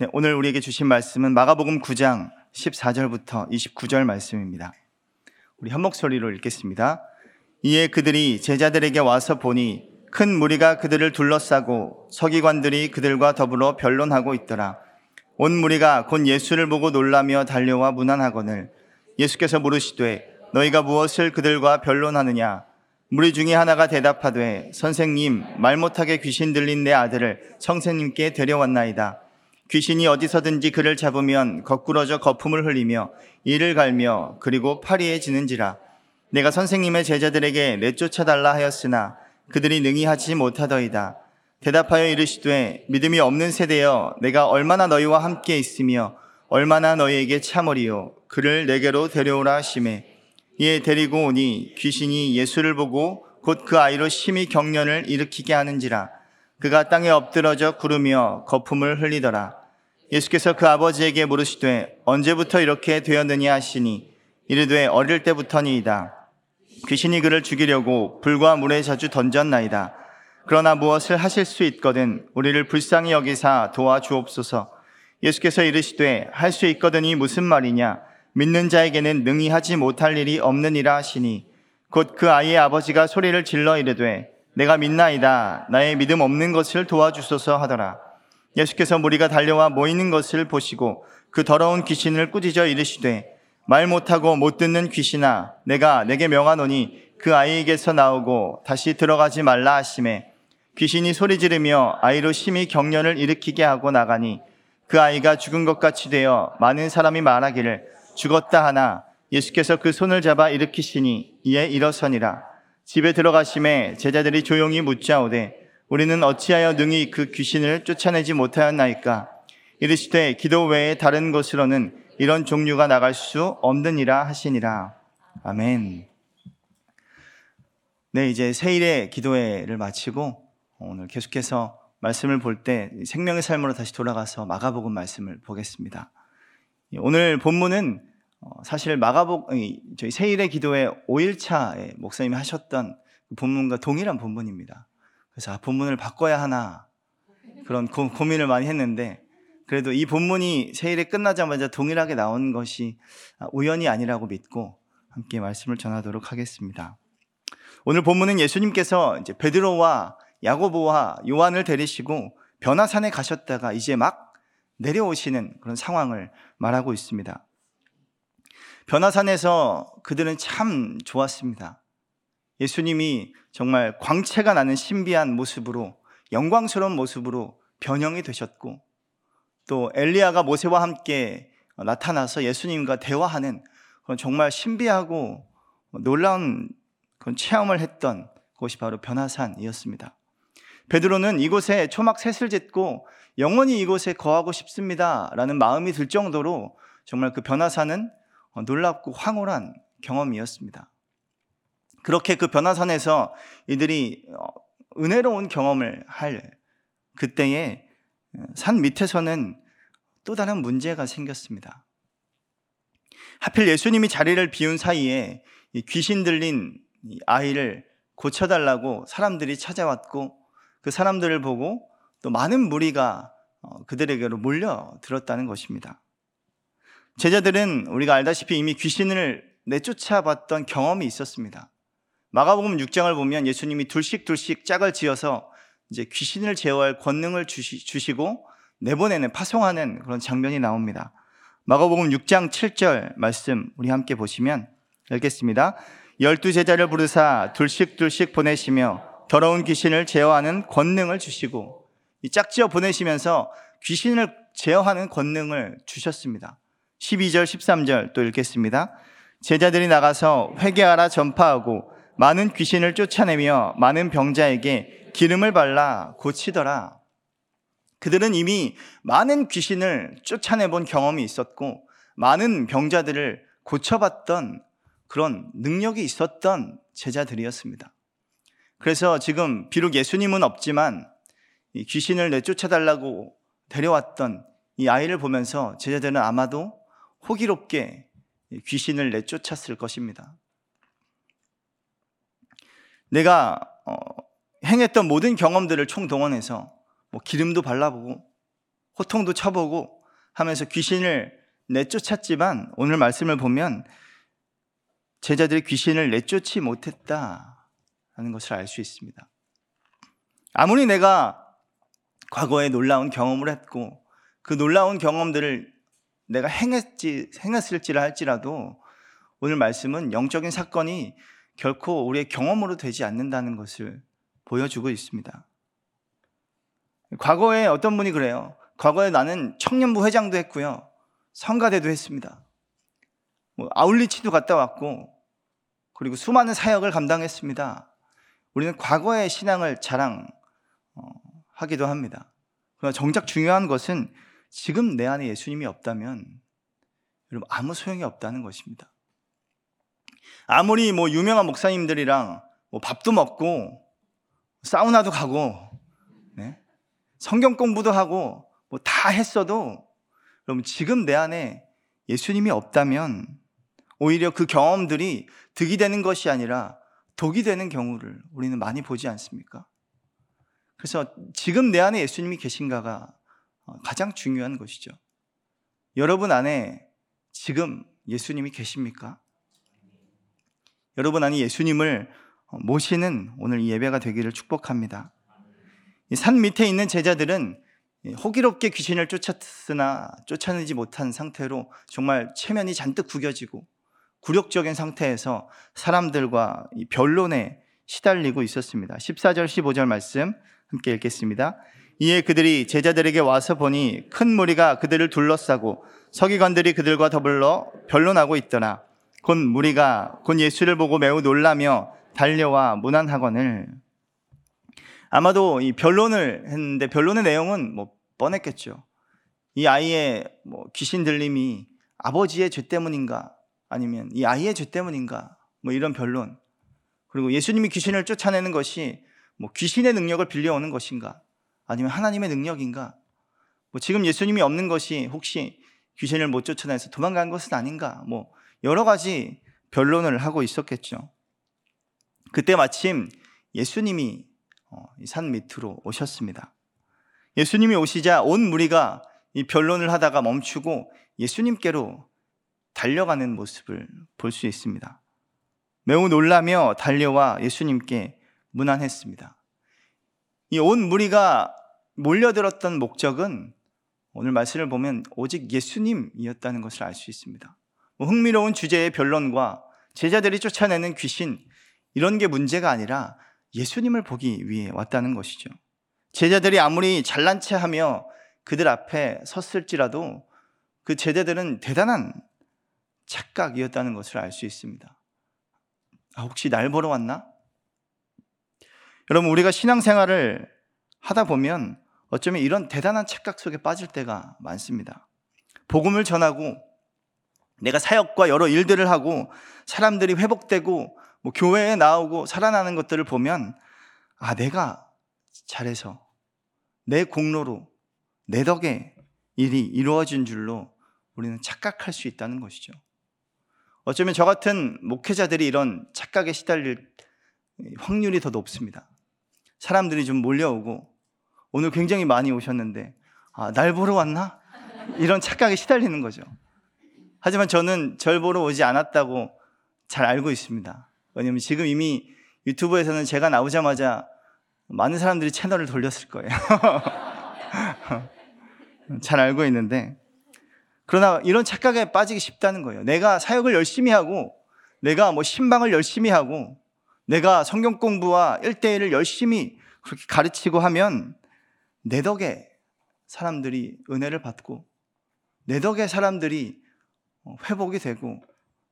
네, 오늘 우리에게 주신 말씀은 마가복음 9장 14절부터 29절 말씀입니다. 우리 한 목소리로 읽겠습니다. 이에 그들이 제자들에게 와서 보니 큰 무리가 그들을 둘러싸고 서기관들이 그들과 더불어 변론하고 있더라. 온 무리가 곧 예수를 보고 놀라며 달려와 문안하거늘 예수께서 물으시되 너희가 무엇을 그들과 변론하느냐 무리 중에 하나가 대답하되 선생님 말 못하게 귀신 들린 내 아들을 성생님께 데려왔나이다. 귀신이 어디서든지 그를 잡으면 거꾸러져 거품을 흘리며 이를 갈며 그리고 파리에 지는지라. 내가 선생님의 제자들에게 내쫓아달라 하였으나 그들이 능히 하지 못하더이다. 대답하여 이르시되 믿음이 없는 세대여 내가 얼마나 너희와 함께 있으며 얼마나 너희에게 참으리요. 그를 내게로 데려오라 하심에. 이에 데리고 오니 귀신이 예수를 보고 곧 그 아이로 심히 경련을 일으키게 하는지라. 그가 땅에 엎드러져 구르며 거품을 흘리더라 예수께서 그 아버지에게 물으시되 언제부터 이렇게 되었느냐 하시니 이르되 어릴 때부터니이다. 귀신이 그를 죽이려고 불과 물에 자주 던졌나이다. 그러나 무엇을 하실 수 있거든 우리를 불쌍히 여기사 도와주옵소서. 예수께서 이르시되 할 수 있거든이 무슨 말이냐? 믿는 자에게는 능히 하지 못할 일이 없느니라 하시니. 곧 그 아이의 아버지가 소리를 질러 이르되 내가 믿나이다. 나의 믿음 없는 것을 도와주소서 하더라 예수께서 무리가 달려와 모이는 것을 보시고 그 더러운 귀신을 꾸짖어 이르시되 말 못하고 못 듣는 귀신아 내가 내게 명하노니 그 아이에게서 나오고 다시 들어가지 말라 하심에 귀신이 소리 지르며 아이로 심히 경련을 일으키게 하고 나가니 그 아이가 죽은 것 같이 되어 많은 사람이 말하기를 죽었다 하나 예수께서 그 손을 잡아 일으키시니 이에 일어서니라. 집에 들어가심에 제자들이 조용히 묻자오되 우리는 어찌하여 능히 그 귀신을 쫓아내지 못하였나이까 이르시되 기도 외에 다른 곳으로는 이런 종류가 나갈 수 없느니라 하시니라 아멘. 네, 이제 세일의 기도회를 마치고 오늘 계속해서 말씀을 볼 때 생명의 삶으로 다시 돌아가서 마가복음 말씀을 보겠습니다. 오늘 본문은 어, 사실 마가복 저희 세일의 기도회 5일차에 목사님이 하셨던 그 본문과 동일한 본문입니다. 그래서 아, 본문을 바꿔야 하나 그런 고, 민을 많이 했는데 그래도 이 본문이 세일에 끝나자마자 동일하게 나온 것이 아, 우연이 아니라고 믿고 함께 말씀을 전하도록 하겠습니다. 오늘 본문은 예수님께서 이제 베드로와 야고보와 요한을 데리시고 변화산에 가셨다가 이제 막 내려오시는 그런 상황을 말하고 있습니다. 변화산에서 그들은 참 좋았습니다. 예수님이 정말 광채가 나는 신비한 모습으로 영광스러운 모습으로 변형이 되셨고 또 엘리야가 모세와 함께 나타나서 예수님과 대화하는 그런 정말 신비하고 놀라운 그런 체험을 했던 곳이 바로 변화산이었습니다. 베드로는 이곳에 초막 셋을 짓고 영원히 이곳에 거하고 싶습니다. 라는 마음이 들 정도로 정말 그 변화산은 놀랍고 황홀한 경험이었습니다. 그렇게 그 변화산에서 이들이 어, 은혜로운 경험을 할 그때에 산 밑에서는 또 다른 문제가 생겼습니다. 하필 예수님이 자리를 비운 사이에 귀신 들린 아이를 고쳐달라고 사람들이 찾아왔고 그 사람들을 보고 또 많은 무리가 어, 그들에게로 몰려들었다는 것입니다. 제자들은 우리가 알다시피 이미 귀신을 내쫓아봤던 경험이 있었습니다. 마가복음 6장을 보면 예수님이 둘씩 둘씩 짝을 지어서 이제 귀신을 제어할 권능을 주시, 고 내보내는 파송하는 그런 장면이 나옵니다. 마가복음 6장 7절 말씀 우리 함께 보시면 읽겠습니다. 열두 제자를 부르사 둘씩 둘씩 보내시며 더러운 귀신을 제어하는 권능을 주시고 이 짝지어 보내시면서 귀신을 제어하는 권능을 주셨습니다. 12절 13절 또 읽겠습니다. 제자들이 나가서 회개하라 전파하고 많은 귀신을 쫓아내며 많은 병자에게 기름을 발라 고치더라. 그들은 이미 많은 귀신을 쫓아내본 경험이 있었고 많은 병자들을 고쳐봤던 그런 능력이 있었던 제자들이었습니다. 그래서 지금 비록 예수님은 없지만 귀신을 내쫓아달라고 데려왔던 이 아이를 보면서 제자들은 아마도 호기롭게 귀신을 내쫓았을 것입니다. 내가 어, 행했던 모든 경험들을 총동원해서 뭐 기름도 발라보고 호통도 쳐보고 하면서 귀신을 내쫓았지만 오늘 말씀을 보면 제자들이 귀신을 내쫓지 못했다라는 것을 알 수 있습니다. 아무리 내가 과거에 놀라운 경험을 했고 그 놀라운 경험들을 내가 행했지, 행했을지라 할지라도 오늘 말씀은 영적인 사건이 결코 우리의 경험으로 되지 않는다는 것을 보여주고 있습니다. 과거에 어떤 분이 그래요. 과거에 나는 청년부 회장도 했고요. 성가대도 했습니다. 뭐 아울리치도 갔다 왔고 그리고 수많은 사역을 감당했습니다. 우리는 과거의 신앙을 자랑하기도 합니다. 그러나 정작 중요한 것은 지금 내 안에 예수님이 없다면 여러분 아무 소용이 없다는 것입니다. 아무리 뭐 유명한 목사님들이랑 뭐 밥도 먹고 사우나도 가고 네? 성경 공부도 하고 뭐 다 했어도 여러분 지금 내 안에 예수님이 없다면 오히려 그 경험들이 득이 되는 것이 아니라 독이 되는 경우를 우리는 많이 보지 않습니까? 그래서 지금 내 안에 예수님이 계신가가 가장 중요한 것이죠. 여러분 안에 지금 예수님이 계십니까? 여러분 안에 예수님을 모시는 오늘 예배가 되기를 축복합니다. 산 밑에 있는 제자들은 호기롭게 귀신을 쫓았으나 쫓아내지 못한 상태로 정말 체면이 잔뜩 구겨지고 굴욕적인 상태에서 사람들과 변론에 시달리고 있었습니다. 14절, 15절 말씀 함께 읽겠습니다. 이에 그들이 제자들에게 와서 보니 큰 무리가 그들을 둘러싸고 서기관들이 그들과 더불어 변론하고 있더라. 곧 무리가 곧 예수를 보고 매우 놀라며 달려와 문안하거늘 아마도 이 변론을 했는데 변론의 내용은 뭐 뻔했겠죠. 이 아이의 뭐 귀신 들림이 아버지의 죄 때문인가? 아니면 이 아이의 죄 때문인가? 뭐 이런 변론. 그리고 예수님이 귀신을 쫓아내는 것이 뭐 귀신의 능력을 빌려오는 것인가? 아니면 하나님의 능력인가? 뭐 지금 예수님이 없는 것이 혹시 귀신을 못 쫓아내서 도망간 것은 아닌가? 뭐 여러 가지 변론을 하고 있었겠죠. 그때 마침 예수님이 어, 산 밑으로 오셨습니다. 예수님이 오시자 온 무리가 이 변론을 하다가 멈추고 예수님께로 달려가는 모습을 볼 수 있습니다. 매우 놀라며 달려와 예수님께 문안했습니다. 이 온 무리가 몰려들었던 목적은 오늘 말씀을 보면 오직 예수님이었다는 것을 알 수 있습니다. 뭐 흥미로운 주제의 변론과 제자들이 쫓아내는 귀신 이런 게 문제가 아니라 예수님을 보기 위해 왔다는 것이죠. 제자들이 아무리 잘난 체 하며 그들 앞에 섰을지라도 그 제자들은 대단한 착각이었다는 것을 알 수 있습니다. 아, 혹시 날 보러 왔나? 여러분, 우리가 신앙생활을 하다 보면 어쩌면 이런 대단한 착각 속에 빠질 때가 많습니다. 복음을 전하고 내가 사역과 여러 일들을 하고 사람들이 회복되고 뭐 교회에 나오고 살아나는 것들을 보면 아, 내가 잘해서 내 공로로 내 덕에 일이 이루어진 줄로 우리는 착각할 수 있다는 것이죠. 어쩌면 저 같은 목회자들이 이런 착각에 시달릴 확률이 더 높습니다. 사람들이 좀 몰려오고 오늘 굉장히 많이 오셨는데 아, 날 보러 왔나? 이런 착각에 시달리는 거죠. 하지만 저는 절 보러 오지 않았다고 잘 알고 있습니다. 왜냐면 지금 이미 유튜브에서는 제가 나오자마자 많은 사람들이 채널을 돌렸을 거예요. 잘 알고 있는데 그러나 이런 착각에 빠지기 쉽다는 거예요. 내가 사역을 열심히 하고 내가 뭐 신방을 열심히 하고 내가 성경 공부와 1대1을 열심히 그렇게 가르치고 하면 내 덕에 사람들이 은혜를 받고 내 덕에 사람들이 회복이 되고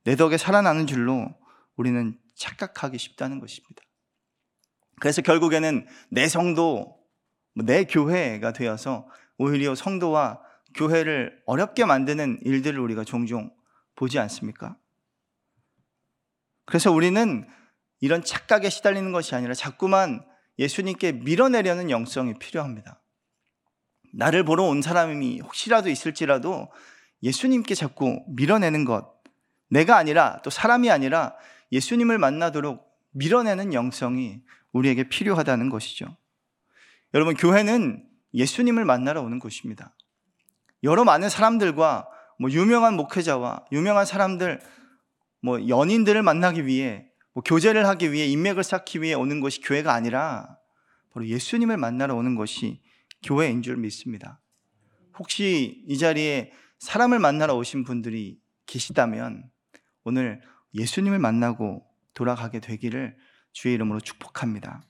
내 덕에 살아나는 줄로 우리는 착각하기 쉽다는 것입니다. 그래서 결국에는 내 성도, 뭐내 교회가 되어서 오히려 성도와 교회를 어렵게 만드는 일들을 우리가 종종 보지 않습니까? 그래서 우리는 이런 착각에 시달리는 것이 아니라 자꾸만 예수님께 밀어내려는 영성이 필요합니다. 나를 보러 온 사람이 혹시라도 있을지라도 예수님께 자꾸 밀어내는 것, 내가 아니라 또 사람이 아니라 예수님을 만나도록 밀어내는 영성이 우리에게 필요하다는 것이죠. 여러분, 교회는 예수님을 만나러 오는 곳입니다. 여러 많은 사람들과 뭐 유명한 목회자와 유명한 사람들, 뭐 연인들을 만나기 위해 뭐 교제를 하기 위해 인맥을 쌓기 위해 오는 것이 교회가 아니라 바로 예수님을 만나러 오는 것이 교회인 줄 믿습니다. 혹시 이 자리에 사람을 만나러 오신 분들이 계시다면 오늘 예수님을 만나고 돌아가게 되기를 주의 이름으로 축복합니다.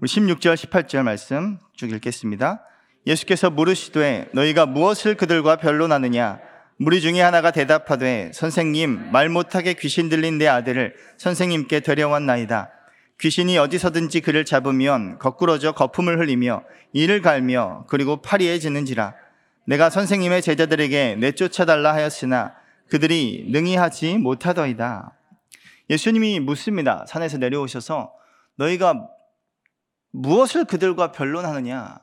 우리 16절, 18절 말씀 쭉 읽겠습니다. 예수께서 물으시되 너희가 무엇을 그들과 변론하느냐? 무리 중에 하나가 대답하되 선생님 말 못하게 귀신 들린 내 아들을 선생님께 데려왔나이다. 귀신이 어디서든지 그를 잡으면 거꾸러져 거품을 흘리며 이를 갈며 그리고 파리에 지는지라 내가 선생님의 제자들에게 내쫓아달라 하였으나 그들이 능히 하지 못하더이다. 예수님이 묻습니다. 산에서 내려오셔서 너희가 무엇을 그들과 변론하느냐?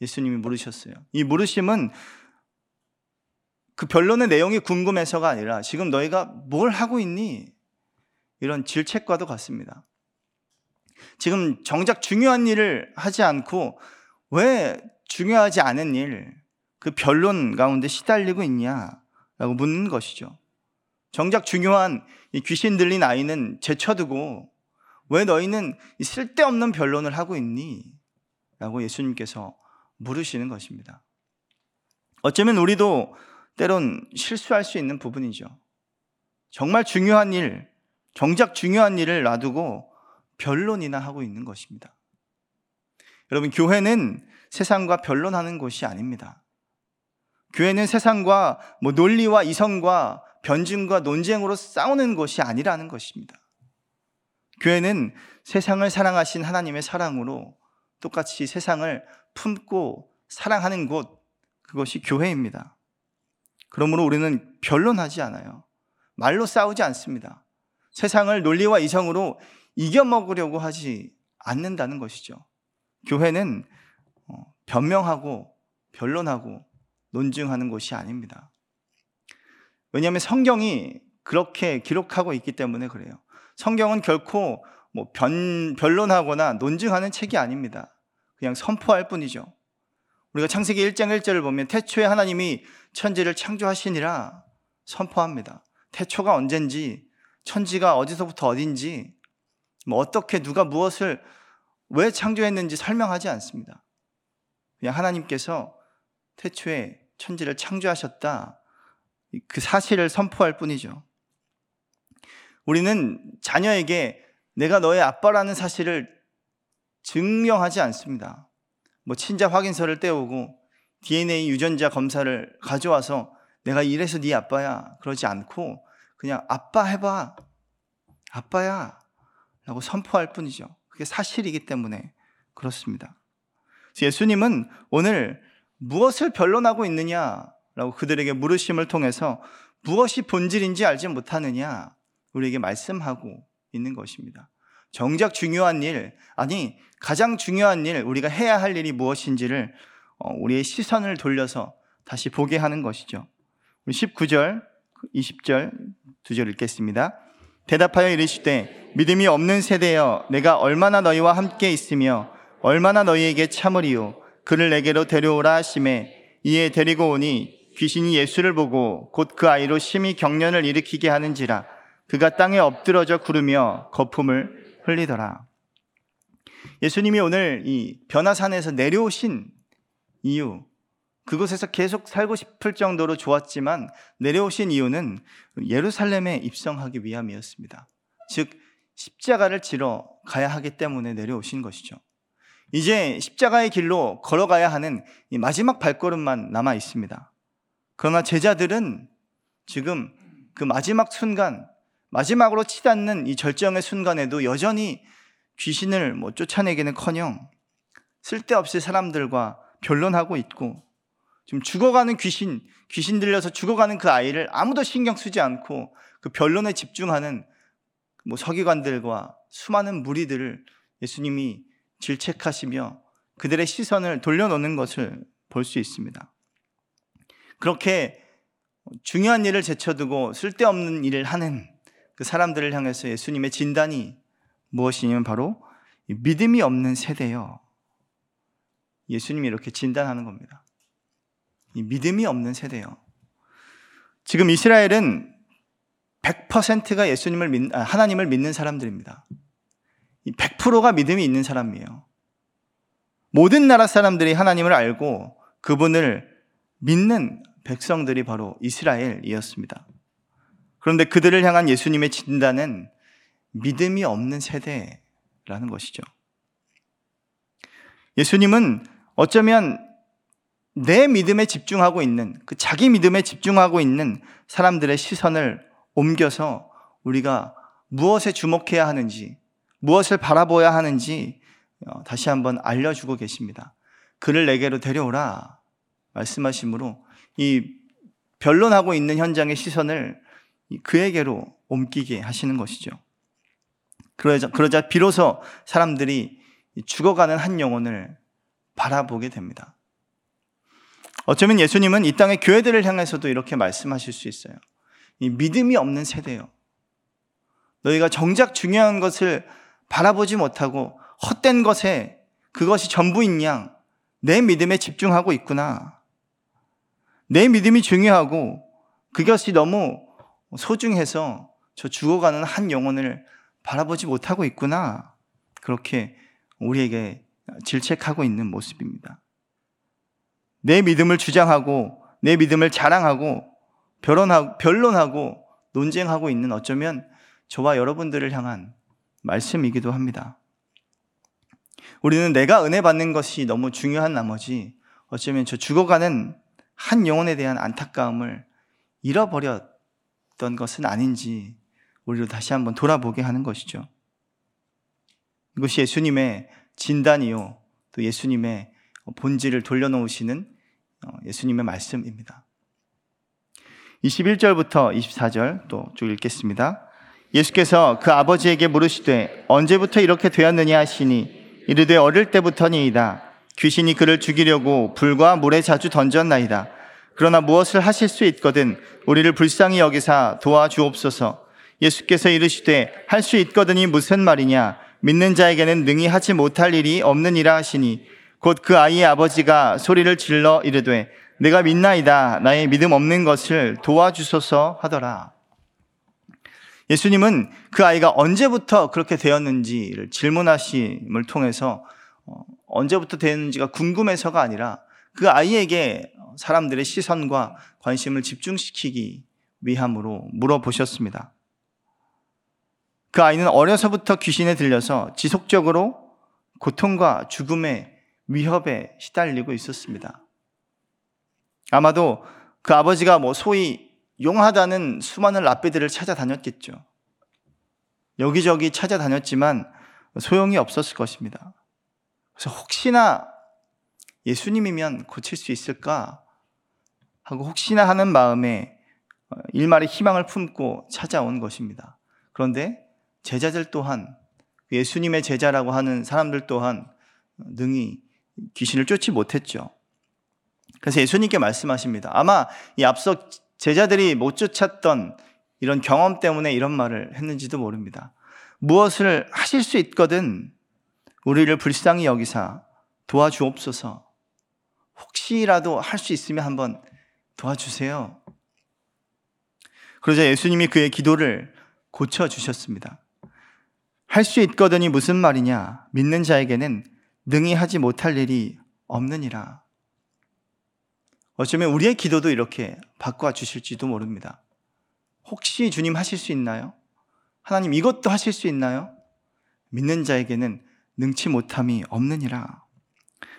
예수님이 물으셨어요. 이 물으심은 그 변론의 내용이 궁금해서가 아니라 지금 너희가 뭘 하고 있니? 이런 질책과도 같습니다. 지금 정작 중요한 일을 하지 않고 왜 중요하지 않은 일, 그 변론 가운데 시달리고 있냐? 라고 묻는 것이죠. 정작 중요한 이 귀신 들린 아이는 제쳐두고 왜 너희는 쓸데없는 변론을 하고 있니? 라고 예수님께서 물으시는 것입니다. 어쩌면 우리도 때론 실수할 수 있는 부분이죠. 정말 중요한 일, 정작 중요한 일을 놔두고 변론이나 하고 있는 것입니다. 여러분, 교회는 세상과 변론하는 곳이 아닙니다. 교회는 세상과 뭐 논리와 이성과 변증과 논쟁으로 싸우는 것이 아니라는 것입니다. 교회는 세상을 사랑하신 하나님의 사랑으로 똑같이 세상을 품고 사랑하는 곳, 그것이 교회입니다. 그러므로 우리는 변론하지 않아요. 말로 싸우지 않습니다. 세상을 논리와 이성으로 이겨먹으려고 하지 않는다는 것이죠. 교회는 어, 변명하고 변론하고 논증하는 것이 아닙니다. 왜냐하면 성경이 그렇게 기록하고 있기 때문에 그래요. 성경은 결코 뭐 변, 변론하거나 논증하는 책이 아닙니다. 그냥 선포할 뿐이죠. 우리가 창세기 1장 1절을 보면 태초에 하나님이 천지를 창조하시니라 선포합니다. 태초가 언젠지, 천지가 어디서부터 어딘지, 뭐 어떻게 누가 무엇을 왜 창조했는지 설명하지 않습니다. 그냥 하나님께서 태초에 천지를 창조하셨다. 그 사실을 선포할 뿐이죠. 우리는 자녀에게 내가 너의 아빠라는 사실을 증명하지 않습니다. 뭐 친자 확인서를 떼오고 DNA 유전자 검사를 가져와서 내가 이래서 네 아빠야 그러지 않고 그냥 아빠 해봐 아빠야 라고 선포할 뿐이죠. 그게 사실이기 때문에 그렇습니다. 예수님은 오늘 무엇을 변론하고 있느냐라고 그들에게 물으심을 통해서 무엇이 본질인지 알지 못하느냐 우리에게 말씀하고 있는 것입니다. 정작 중요한 일, 아니, 가장 중요한 일, 우리가 해야 할 일이 무엇인지를 어, 우리의 시선을 돌려서 다시 보게 하는 것이죠. 19절, 20절 두 절 읽겠습니다. 대답하여 이르시되 믿음이 없는 세대여 내가 얼마나 너희와 함께 있으며 얼마나 너희에게 참으리요 그를 내게로 데려오라 하심에 이에 데리고 오니 귀신이 예수를 보고 곧 그 아이로 심히 경련을 일으키게 하는지라 그가 땅에 엎드러져 구르며 거품을 흘리더라. 예수님이 오늘 이 변화산에서 내려오신 이유, 그곳에서 계속 살고 싶을 정도로 좋았지만 내려오신 이유는 예루살렘에 입성하기 위함이었습니다. 즉, 십자가를 지러 가야 하기 때문에 내려오신 것이죠. 이제 십자가의 길로 걸어가야 하는 마지막 발걸음만 남아 있습니다. 그러나 제자들은 지금 그 마지막 순간, 마지막으로 치닫는 이 절정의 순간에도 여전히 귀신을 뭐 쫓아내기는 커녕 쓸데없이 사람들과 변론하고 있고 지금 죽어가는 귀신, 귀신 들려서 죽어가는 그 아이를 아무도 신경 쓰지 않고 그 변론에 집중하는 뭐 서기관들과 수많은 무리들을 예수님이 질책하시며 그들의 시선을 돌려놓는 것을 볼 수 있습니다. 그렇게 중요한 일을 제쳐두고 쓸데없는 일을 하는 그 사람들을 향해서 예수님의 진단이 무엇이냐면 바로 믿음이 없는 세대요. 예수님이 이렇게 진단하는 겁니다. 믿음이 없는 세대예요. 지금 이스라엘은 100%가 예수님을 믿, 아, 하나님을 믿는 사람들입니다. 100%가 믿음이 있는 사람이에요. 모든 나라 사람들이 하나님을 알고 그분을 믿는 백성들이 바로 이스라엘이었습니다. 그런데 그들을 향한 예수님의 진단은 믿음이 없는 세대라는 것이죠. 예수님은 어쩌면 내 믿음에 집중하고 있는, 그 자기 믿음에 집중하고 있는 사람들의 시선을 옮겨서 우리가 무엇에 주목해야 하는지, 무엇을 바라보아야 하는지 어, 다시 한번 알려주고 계십니다. 그를 내게로 데려오라 말씀하시므로 이 변론하고 있는 현장의 시선을 그에게로 옮기게 하시는 것이죠. 그러자, 그러자 비로소 사람들이 죽어가는 한 영혼을 바라보게 됩니다. 어쩌면 예수님은 이 땅의 교회들을 향해서도 이렇게 말씀하실 수 있어요. 이 믿음이 없는 세대요. 너희가 정작 중요한 것을 바라보지 못하고 헛된 것에 그것이 전부인 양, 내 믿음에 집중하고 있구나. 내 믿음이 중요하고 그것이 너무 소중해서 저 죽어가는 한 영혼을 바라보지 못하고 있구나. 그렇게 우리에게 질책하고 있는 모습입니다. 내 믿음을 주장하고 내 믿음을 자랑하고 변론하고, 논쟁하고 있는 어쩌면 저와 여러분들을 향한 말씀이기도 합니다. 우리는 내가 은혜 받는 것이 너무 중요한 나머지 어쩌면 저 죽어가는 한 영혼에 대한 안타까움을 잃어버렸던 것은 아닌지 우리로 다시 한번 돌아보게 하는 것이죠. 이것이 예수님의 진단이요. 또 예수님의 본질을 돌려놓으시는 어, 예수님의 말씀입니다. 21절부터 24절 또 쭉 읽겠습니다. 예수께서 그 아버지에게 물으시되 언제부터 이렇게 되었느냐 하시니 이르되 어릴 때부터니이다. 귀신이 그를 죽이려고 불과 물에 자주 던졌나이다. 그러나 무엇을 하실 수 있거든 우리를 불쌍히 여기사 도와주옵소서. 예수께서 이르시되 할 수 있거든이 무슨 말이냐 믿는 자에게는 능히 하지 못할 일이 없느니라 하시니 곧 그 아이의 아버지가 소리를 질러 이르되 내가 믿나이다 나의 믿음 없는 것을 도와주소서 하더라. 예수님은 그 아이가 언제부터 그렇게 되었는지를 질문하심을 통해서 어, 언제부터 되었는지가 궁금해서가 아니라 그 아이에게 사람들의 시선과 관심을 집중시키기 위함으로 물어보셨습니다. 그 아이는 어려서부터 귀신에 들려서 지속적으로 고통과 죽음의 위협에 시달리고 있었습니다. 아마도 그 아버지가 뭐 소위 용하다는 수많은 랍비들을 찾아다녔겠죠. 여기저기 찾아다녔지만 소용이 없었을 것입니다. 그래서 혹시나 예수님이면 고칠 수 있을까 하고 혹시나 하는 마음에 일말의 희망을 품고 찾아온 것입니다. 그런데 제자들 또한 예수님의 제자라고 하는 사람들 또한 능히 귀신을 쫓지 못했죠. 그래서 예수님께 말씀하십니다. 아마 이 앞서 제자들이 못 쫓았던 이런 경험 때문에 이런 말을 했는지도 모릅니다. 무엇을 하실 수 있거든 우리를 불쌍히 여기사 도와주옵소서. 혹시라도 할 수 있으면 한번 도와주세요. 그러자 예수님이 그의 기도를 고쳐주셨습니다. 할 수 있거든이 무슨 말이냐? 믿는 자에게는 능히 하지 못할 일이 없느니라. 어쩌면 우리의 기도도 이렇게 바꿔 주실지도 모릅니다. 혹시 주님 하실 수 있나요? 하나님 이것도 하실 수 있나요? 믿는 자에게는 능치 못함이 없느니라.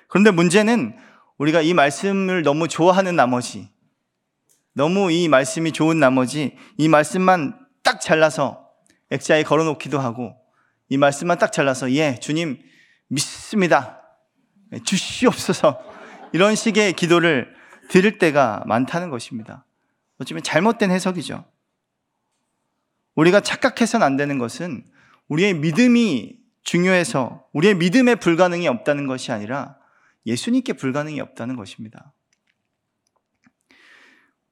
그런데 문제는 우리가 이 말씀을 너무 좋아하는 나머지, 너무 이 말씀이 좋은 나머지, 이 말씀만 딱 잘라서 액자에 걸어 놓기도 하고, 이 말씀만 딱 잘라서, 예, 주님 믿습니다. 주시옵소서. 이런 식의 기도를 들을 때가 많다는 것입니다. 어쩌면 잘못된 해석이죠. 우리가 착각해서는 안 되는 것은 우리의 믿음이 중요해서 우리의 믿음에 불가능이 없다는 것이 아니라 예수님께 불가능이 없다는 것입니다.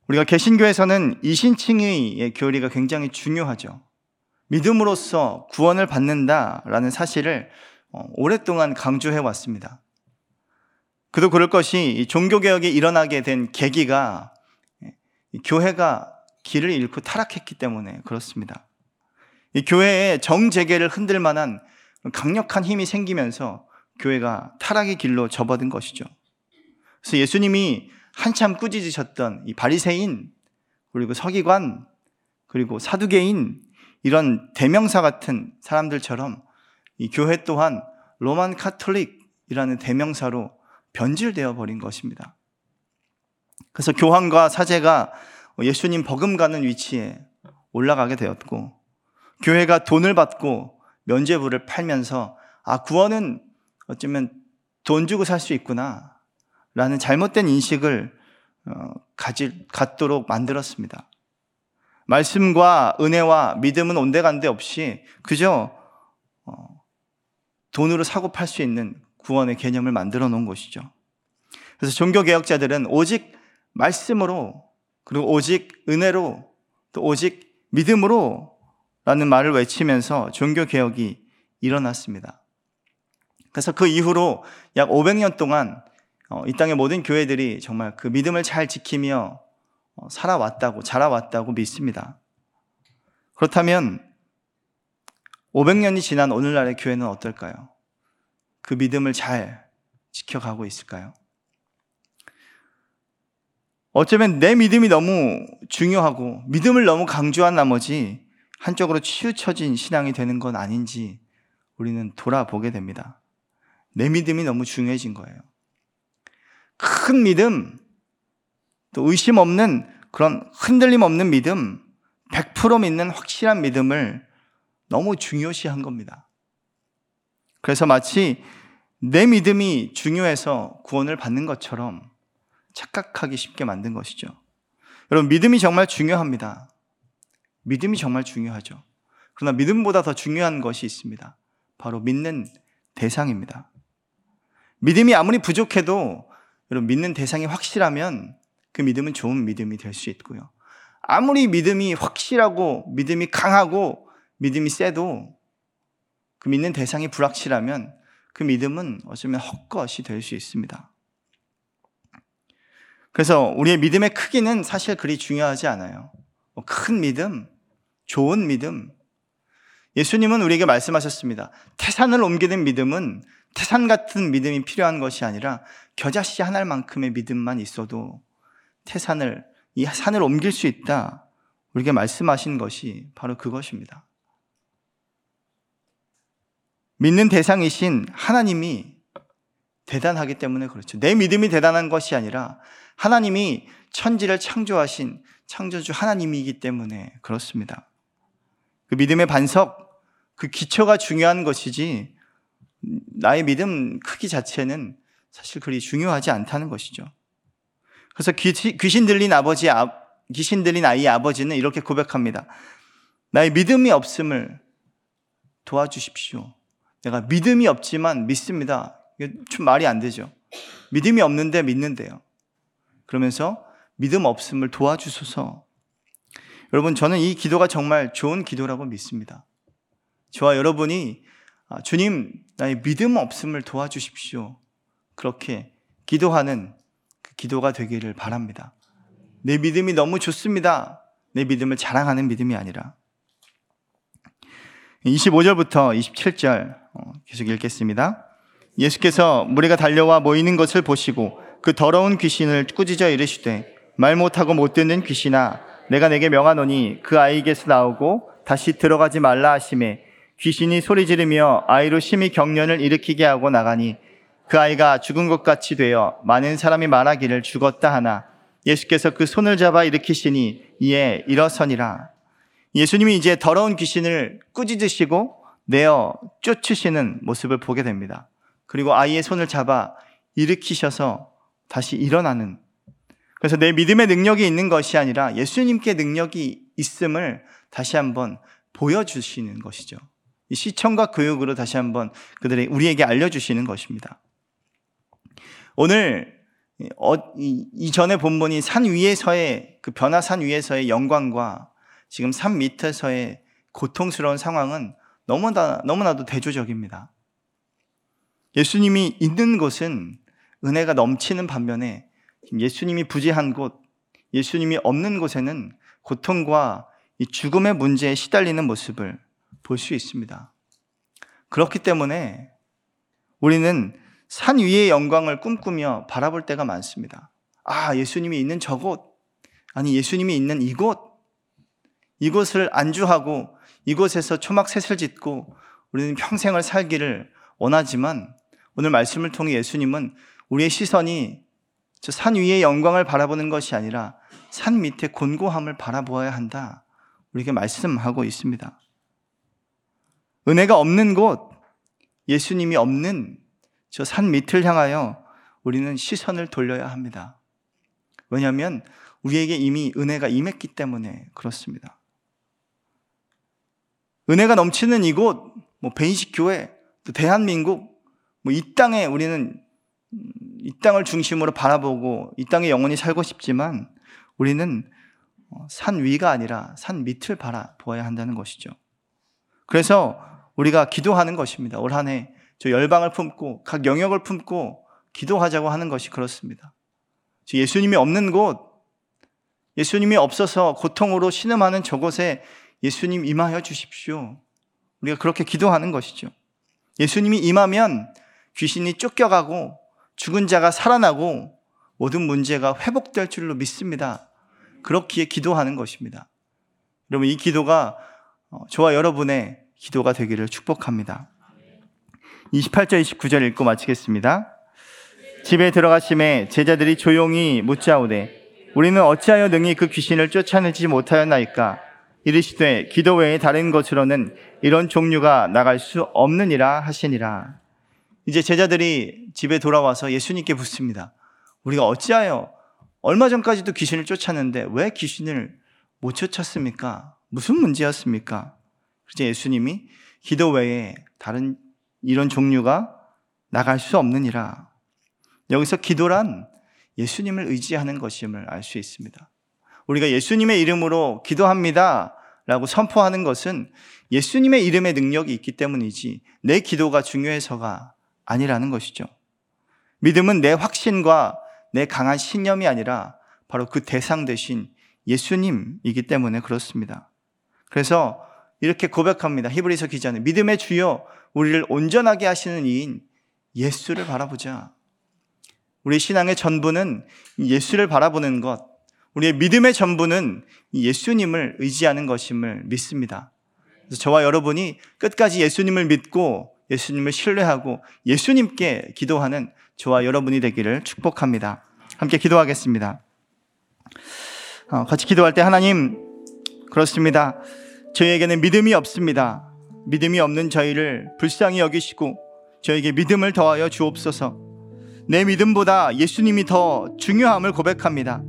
우리가 개신교에서는 이신칭의 교리가 굉장히 중요하죠. 믿음으로써 구원을 받는다라는 사실을 어, 오랫동안 강조해 왔습니다. 그도 그럴 것이 종교개혁이 일어나게 된 계기가 교회가 길을 잃고 타락했기 때문에 그렇습니다. 이 교회의 정재계를 흔들 만한 강력한 힘이 생기면서 교회가 타락의 길로 접어든 것이죠. 그래서 예수님이 한참 꾸짖으셨던 이 바리새인 그리고 서기관 그리고 사두개인 이런 대명사 같은 사람들처럼 이 교회 또한 로만 카톨릭이라는 대명사로 변질되어 버린 것입니다. 그래서 교황과 사제가 예수님 버금가는 위치에 올라가게 되었고 교회가 돈을 받고 면죄부를 팔면서 아 구원은 어쩌면 돈 주고 살 수 있구나 라는 잘못된 인식을 어, 가질, 갖도록 만들었습니다. 말씀과 은혜와 믿음은 온데간데 없이 그저 어, 돈으로 사고 팔 수 있는 구원의 개념을 만들어 놓은 것이죠. 그래서 종교개혁자들은 오직 말씀으로 그리고 오직 은혜로 또 오직 믿음으로 라는 말을 외치면서 종교개혁이 일어났습니다. 그래서 그 이후로 약 500년 동안 어, 이 땅의 모든 교회들이 정말 그 믿음을 잘 지키며 어, 살아왔다고, 자라왔다고 믿습니다. 그렇다면 500년이 지난 오늘날의 교회는 어떨까요? 그 믿음을 잘 지켜가고 있을까요? 어쩌면 내 믿음이 너무 중요하고 믿음을 너무 강조한 나머지 한쪽으로 치우쳐진 신앙이 되는 건 아닌지 우리는 돌아보게 됩니다. 내 믿음이 너무 중요해진 거예요. 큰 믿음, 또 의심 없는 그런 흔들림 없는 믿음, 100% 믿는 확실한 믿음을 너무 중요시한 겁니다. 그래서 마치 내 믿음이 중요해서 구원을 받는 것처럼 착각하기 쉽게 만든 것이죠. 여러분, 믿음이 정말 중요합니다. 믿음이 정말 중요하죠. 그러나 믿음보다 더 중요한 것이 있습니다. 바로 믿는 대상입니다. 믿음이 아무리 부족해도 여러분 믿는 대상이 확실하면 그 믿음은 좋은 믿음이 될 수 있고요. 아무리 믿음이 확실하고 믿음이 강하고 믿음이 세도 그 믿는 대상이 불확실하면 그 믿음은 어쩌면 헛것이 될 수 있습니다. 그래서 우리의 믿음의 크기는 사실 그리 중요하지 않아요. 뭐큰 믿음, 좋은 믿음. 예수님은 우리에게 말씀하셨습니다. 태산을 옮기는 믿음은 태산 같은 믿음이 필요한 것이 아니라 겨자씨 한 알만큼의 믿음만 있어도 태산을 이 산을 옮길 수 있다. 우리에게 말씀하신 것이 바로 그것입니다. 믿는 대상이신 하나님이 대단하기 때문에 그렇죠. 내 믿음이 대단한 것이 아니라 하나님이 천지를 창조하신 창조주 하나님이기 때문에 그렇습니다. 그 믿음의 반석, 그 기초가 중요한 것이지 나의 믿음 크기 자체는 사실 그리 중요하지 않다는 것이죠. 그래서 귀신 들린 아버지, 아, 귀신 들린 아이의 아버지는 이렇게 고백합니다. 나의 믿음이 없음을 도와주십시오. 내가 믿음이 없지만 믿습니다. 이게 좀 말이 안 되죠. 믿음이 없는데 믿는데요. 그러면서 믿음 없음을 도와주소서. 여러분, 저는 이 기도가 정말 좋은 기도라고 믿습니다. 저와 여러분이 아, 주님, 나의 믿음 없음을 도와주십시오. 그렇게 기도하는 그 기도가 되기를 바랍니다. 내 믿음이 너무 좋습니다. 내 믿음을 자랑하는 믿음이 아니라. 25절부터 27절 어, 계속 읽겠습니다. 예수께서 무리가 달려와 모이는 것을 보시고 그 더러운 귀신을 꾸짖어 이르시되 말 못하고 못 듣는 귀신아 내가 내게 명하노니 그 아이에게서 나오고 다시 들어가지 말라 하심에 귀신이 소리 지르며 아이로 심히 경련을 일으키게 하고 나가니 그 아이가 죽은 것 같이 되어 많은 사람이 말하기를 죽었다 하나 예수께서 그 손을 잡아 일으키시니 이에 일어서니라. 예수님이 이제 더러운 귀신을 꾸짖으시고 내어 쫓으시는 모습을 보게 됩니다. 그리고 아이의 손을 잡아 일으키셔서 다시 일어나는. 그래서 내 믿음의 능력이 있는 것이 아니라 예수님께 능력이 있음을 다시 한번 보여주시는 것이죠. 시청과 교육으로 다시 한번 그들의 우리에게 알려주시는 것입니다. 오늘 어, 이전에 본문이 산 위에서의 그 변화산 위에서의 영광과 지금 산 밑에서의 고통스러운 상황은 너무나 너무나도 대조적입니다. 예수님이 있는 곳은 은혜가 넘치는 반면에 예수님이 부재한 곳, 예수님이 없는 곳에는 고통과 이 죽음의 문제에 시달리는 모습을 볼 수 있습니다. 그렇기 때문에 우리는 산 위의 영광을 꿈꾸며 바라볼 때가 많습니다. 아, 예수님이 있는 저곳, 아니, 예수님이 있는 이곳, 이곳을 안주하고 이곳에서 초막 셋을 짓고 우리는 평생을 살기를 원하지만 오늘 말씀을 통해 예수님은 우리의 시선이 저 산 위의 영광을 바라보는 것이 아니라 산 밑에 곤고함을 바라보아야 한다. 우리에게 말씀하고 있습니다. 은혜가 없는 곳, 예수님이 없는 저 산 밑을 향하여 우리는 시선을 돌려야 합니다. 왜냐하면 우리에게 이미 은혜가 임했기 때문에 그렇습니다. 은혜가 넘치는 이곳, 뭐 베이식 교회, 또 대한민국, 뭐 이 땅에 우리는 이 땅을 중심으로 바라보고 이 땅에 영원히 살고 싶지만 우리는 어, 산 위가 아니라 산 밑을 바라보아야 한다는 것이죠. 그래서 우리가 기도하는 것입니다. 올 한 해 저 열방을 품고 각 영역을 품고 기도하자고 하는 것이 그렇습니다. 예수님이 없는 곳, 예수님이 없어서 고통으로 신음하는 저곳에 예수님 임하여 주십시오. 우리가 그렇게 기도하는 것이죠. 예수님이 임하면 귀신이 쫓겨가고 죽은 자가 살아나고 모든 문제가 회복될 줄로 믿습니다. 그렇기에 기도하는 것입니다. 여러분, 이 기도가 어, 저와 여러분의 기도가 되기를 축복합니다. 28절, 29절 읽고 마치겠습니다. 집에 들어가심에 제자들이 조용히 묻자오되 우리는 어찌하여 능히 그 귀신을 쫓아내지 못하였나이까 이르시되 기도 외에 다른 것으로는 이런 종류가 나갈 수 없느니라 하시니라. 이제 제자들이 집에 돌아와서 예수님께 묻습니다. 우리가 어찌하여 얼마 전까지도 귀신을 쫓았는데 왜 귀신을 못 쫓았습니까? 무슨 문제였습니까? 그래서 예수님이 기도 외에 다른 이런 종류가 나갈 수 없느니라. 여기서 기도란 예수님을 의지하는 것임을 알 수 있습니다. 우리가 예수님의 이름으로 기도합니다. 라고 선포하는 것은 예수님의 이름의 능력이 있기 때문이지 내 기도가 중요해서가 아니라는 것이죠. 믿음은 내 확신과 내 강한 신념이 아니라 바로 그 대상 대신 예수님이기 때문에 그렇습니다. 그래서 이렇게 고백합니다. 히브리서 기자는 믿음의 주여 우리를 온전하게 하시는 이인 예수를 바라보자. 우리 신앙의 전부는 예수를 바라보는 것, 우리의 믿음의 전부는 예수님을 의지하는 것임을 믿습니다. 그래서 저와 여러분이 끝까지 예수님을 믿고 예수님을 신뢰하고 예수님께 기도하는 저와 여러분이 되기를 축복합니다. 함께 기도하겠습니다. 어, 같이 기도할 때 하나님 그렇습니다. 저희에게는 믿음이 없습니다. 믿음이 없는 저희를 불쌍히 여기시고 저에게 믿음을 더하여 주옵소서. 내 믿음보다 예수님이 더 중요함을 고백합니다.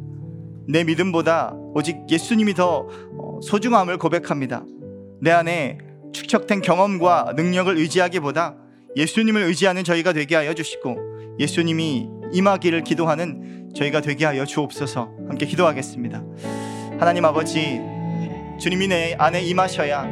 내 믿음보다 오직 예수님이 더 어, 소중함을 고백합니다. 내 안에 축적된 경험과 능력을 의지하기보다 예수님을 의지하는 저희가 되게 하여 주시고 예수님이 임하기를 기도하는 저희가 되게 하여 주옵소서 함께 기도하겠습니다. 하나님 아버지 주님이 내 안에 임하셔야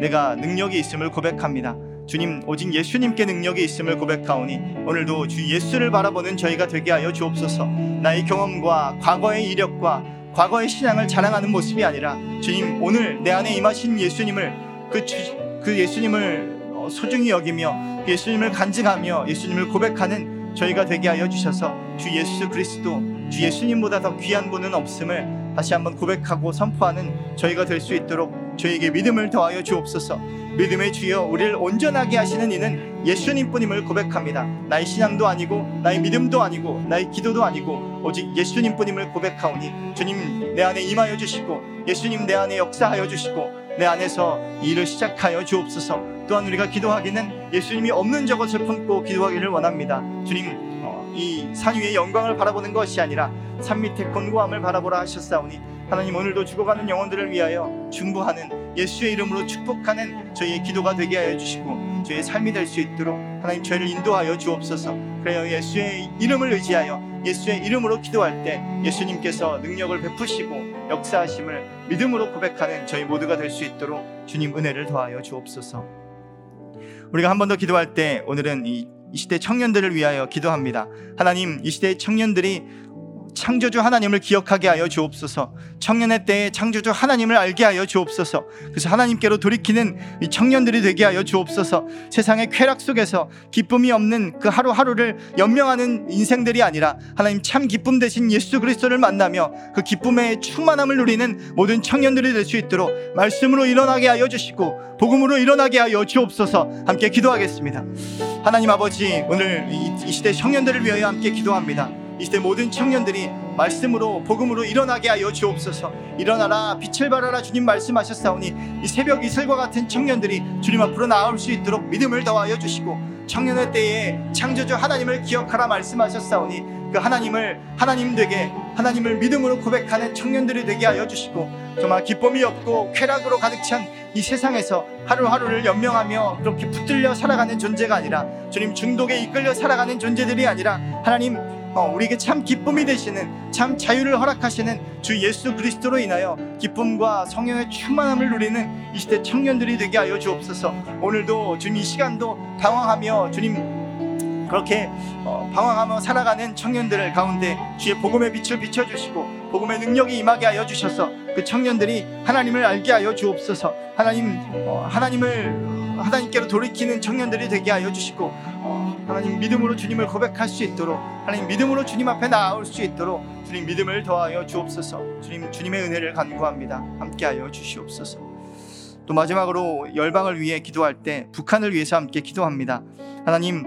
내가 능력이 있음을 고백합니다. 주님 오직 예수님께 능력이 있음을 고백하오니 오늘도 주 예수를 바라보는 저희가 되게 하여 주옵소서. 나의 경험과 과거의 이력과 과거의 신앙을 자랑하는 모습이 아니라 주님 오늘 내 안에 임하신 예수님을 그, 주, 그 예수님을 어, 소중히 여기며 그 예수님을 간증하며 예수님을 고백하는 저희가 되게 하여 주셔서 주 예수 그리스도 주 예수님보다 더 귀한 분은 없음을 다시 한번 고백하고 선포하는 저희가 될 수 있도록 저희에게 믿음을 더하여 주옵소서. 믿음의 주여 우리를 온전하게 하시는 이는 예수님뿐임을 고백합니다. 나의 신앙도 아니고 나의 믿음도 아니고 나의 기도도 아니고 오직 예수님뿐임을 고백하오니 주님 내 안에 임하여 주시고 예수님 내 안에 역사하여 주시고 내 안에서 일을 시작하여 주옵소서. 또한 우리가 기도하기는 예수님이 없는 저것을 품고 기도하기를 원합니다. 주님 이 산 위의 영광을 바라보는 것이 아니라 산 밑의 곤고함을 바라보라 하셨사오니 하나님 오늘도 죽어가는 영혼들을 위하여 중보하는 예수의 이름으로 축복하는 저희의 기도가 되게 하여 주시고 저희의 삶이 될 수 있도록 하나님 저희를 인도하여 주옵소서 그래요 예수의 이름을 의지하여 예수의 이름으로 기도할 때 예수님께서 능력을 베푸시고 역사하심을 믿음으로 고백하는 저희 모두가 될 수 있도록 주님 은혜를 더하여 주옵소서 우리가 한 번 더 기도할 때 오늘은 이 이 시대 청년들을 위하여 기도합니다. 하나님, 이 시대 청년들이 창조주 하나님을 기억하게 하여 주옵소서. 청년의 때에 창조주 하나님을 알게 하여 주옵소서. 그래서 하나님께로 돌이키는 이 청년들이 되게 하여 주옵소서. 세상의 쾌락 속에서 기쁨이 없는 그 하루하루를 연명하는 인생들이 아니라 하나님 참 기쁨 대신 예수 그리스도를 만나며 그 기쁨의 충만함을 누리는 모든 청년들이 될 수 있도록 말씀으로 일어나게 하여 주시고 복음으로 일어나게 하여 주옵소서. 함께 기도하겠습니다. 하나님 아버지 오늘 이, 이 시대 청년들을 위하여 함께 기도합니다. 이 시대 모든 청년들이 말씀으로 복음으로 일어나게 하여 주옵소서. 일어나라 빛을 발하라 주님 말씀하셨사오니 이 새벽 이슬과 같은 청년들이 주님 앞으로 나올 수 있도록 믿음을 더하여 주시고 청년의 때에 창조주 하나님을 기억하라 말씀하셨사오니 그 하나님을 하나님 되게 하나님을 믿음으로 고백하는 청년들이 되게 하여 주시고 정말 기쁨이 없고 쾌락으로 가득 찬 이 세상에서 하루하루를 연명하며 그렇게 붙들려 살아가는 존재가 아니라 주님 중독에 이끌려 살아가는 존재들이 아니라 하나님 어, 우리에게 참 기쁨이 되시는 참 자유를 허락하시는 주 예수 그리스도로 인하여 기쁨과 성령의 충만함을 누리는 이 시대 청년들이 되게 하여 주옵소서. 오늘도 주님 이 시간도 방황하며 주님 그렇게 어, 방황하며 살아가는 청년들 가운데 주의 복음의 빛을 비춰주시고 복음의 능력이 임하게 하여 주셔서 그 청년들이 하나님을 알게 하여 주옵소서. 하나님 어, 하나님을 하나님께로 돌이키는 청년들이 되게 하여 주시고 어, 하나님 믿음으로 주님을 고백할 수 있도록 하나님 믿음으로 주님 앞에 나올 수 있도록 주님 믿음을 더하여 주옵소서. 주님 주님의 은혜를 간구합니다. 함께하여 주시옵소서. 또 마지막으로 열방을 위해 기도할 때 북한을 위해서 함께 기도합니다. 하나님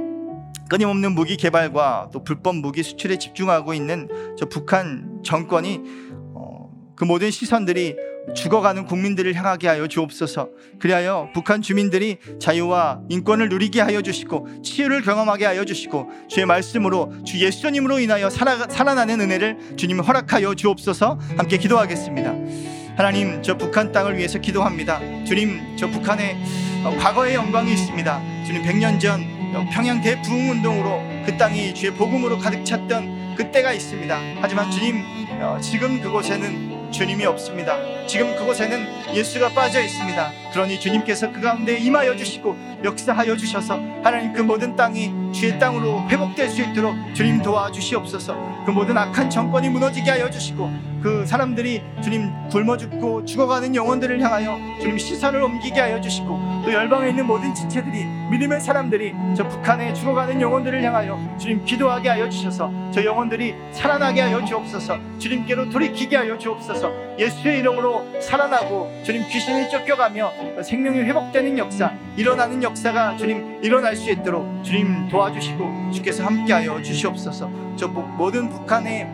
끊임없는 무기 개발과 또 불법 무기 수출에 집중하고 있는 저 북한 정권이 어, 그 모든 시선들이 죽어가는 국민들을 향하게 하여 주옵소서. 그리하여 북한 주민들이 자유와 인권을 누리게 하여 주시고 치유를 경험하게 하여 주시고 주의 말씀으로 주 예수님으로 인하여 살아, 살아나는 은혜를 주님 허락하여 주옵소서. 함께 기도하겠습니다. 하나님 저 북한 땅을 위해서 기도합니다. 주님 저 북한에 어, 과거의 영광이 있습니다. 주님 100년 전 어, 평양 대부흥 운동으로 그 땅이 주의 복음으로 가득 찼던 그때가 있습니다. 하지만 주님 어, 지금 그곳에는 주님이 없습니다. 지금 그곳에는 예수가 빠져 있습니다. 그러니 주님께서 그 가운데 임하여 주시고 역사하여 주셔서 하나님 그 모든 땅이 주의 땅으로 회복될 수 있도록 주님 도와주시옵소서. 그 모든 악한 정권이 무너지게 하여 주시고 그 사람들이 주님 굶어 죽고 죽어가는 영혼들을 향하여 주님 시선을 옮기게 하여 주시고 또 열방에 있는 모든 지체들이 믿음의 사람들이 저 북한에 죽어가는 영혼들을 향하여 주님 기도하게 하여 주셔서 저 영혼들이 살아나게 하여 주옵소서. 주님께로 돌이키게 하여 주옵소서. 예수의 이름으로 살아나고 주님 귀신이 쫓겨가며 생명이 회복되는 역사 일어나는 역사 가 주님 일어날 수 있도록 주님 도와주시고 주께서 함께하여 주시옵소서. 저 모든 북한의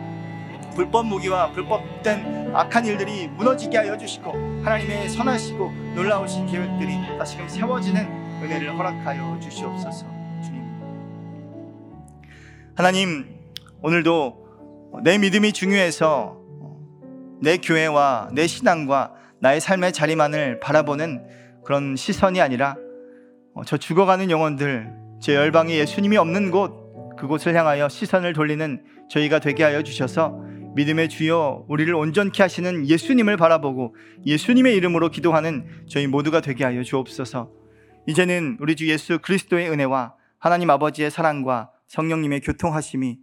불법 무기와 불법된 악한 일들이 무너지게 하여 주시고 하나님의 선하시고 놀라우신 계획들이 다시금 세워지는 은혜를 허락하여 주시옵소서. 주님. 하나님 오늘도 내 믿음이 중요해서 내 교회와 내 신앙과 나의 삶의 자리만을 바라보는 그런 시선이 아니라 어, 저 죽어가는 영혼들, 제 열방에 예수님이 없는 곳, 그곳을 향하여 시선을 돌리는 저희가 되게 하여 주셔서 믿음의 주여 우리를 온전케 하시는 예수님을 바라보고 예수님의 이름으로 기도하는 저희 모두가 되게 하여 주옵소서. 이제는 우리 주 예수 그리스도의 은혜와 하나님 아버지의 사랑과 성령님의 교통하심이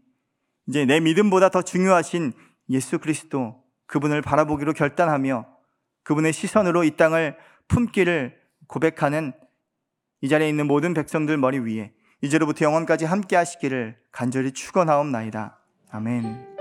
이제 내 믿음보다 더 중요하신 예수 그리스도 그분을 바라보기로 결단하며 그분의 시선으로 이 땅을 품기를 고백하는 이 자리에 있는 모든 백성들 머리 위에 이제로부터 영원까지 함께 하시기를 간절히 축원하옵나이다. 아멘.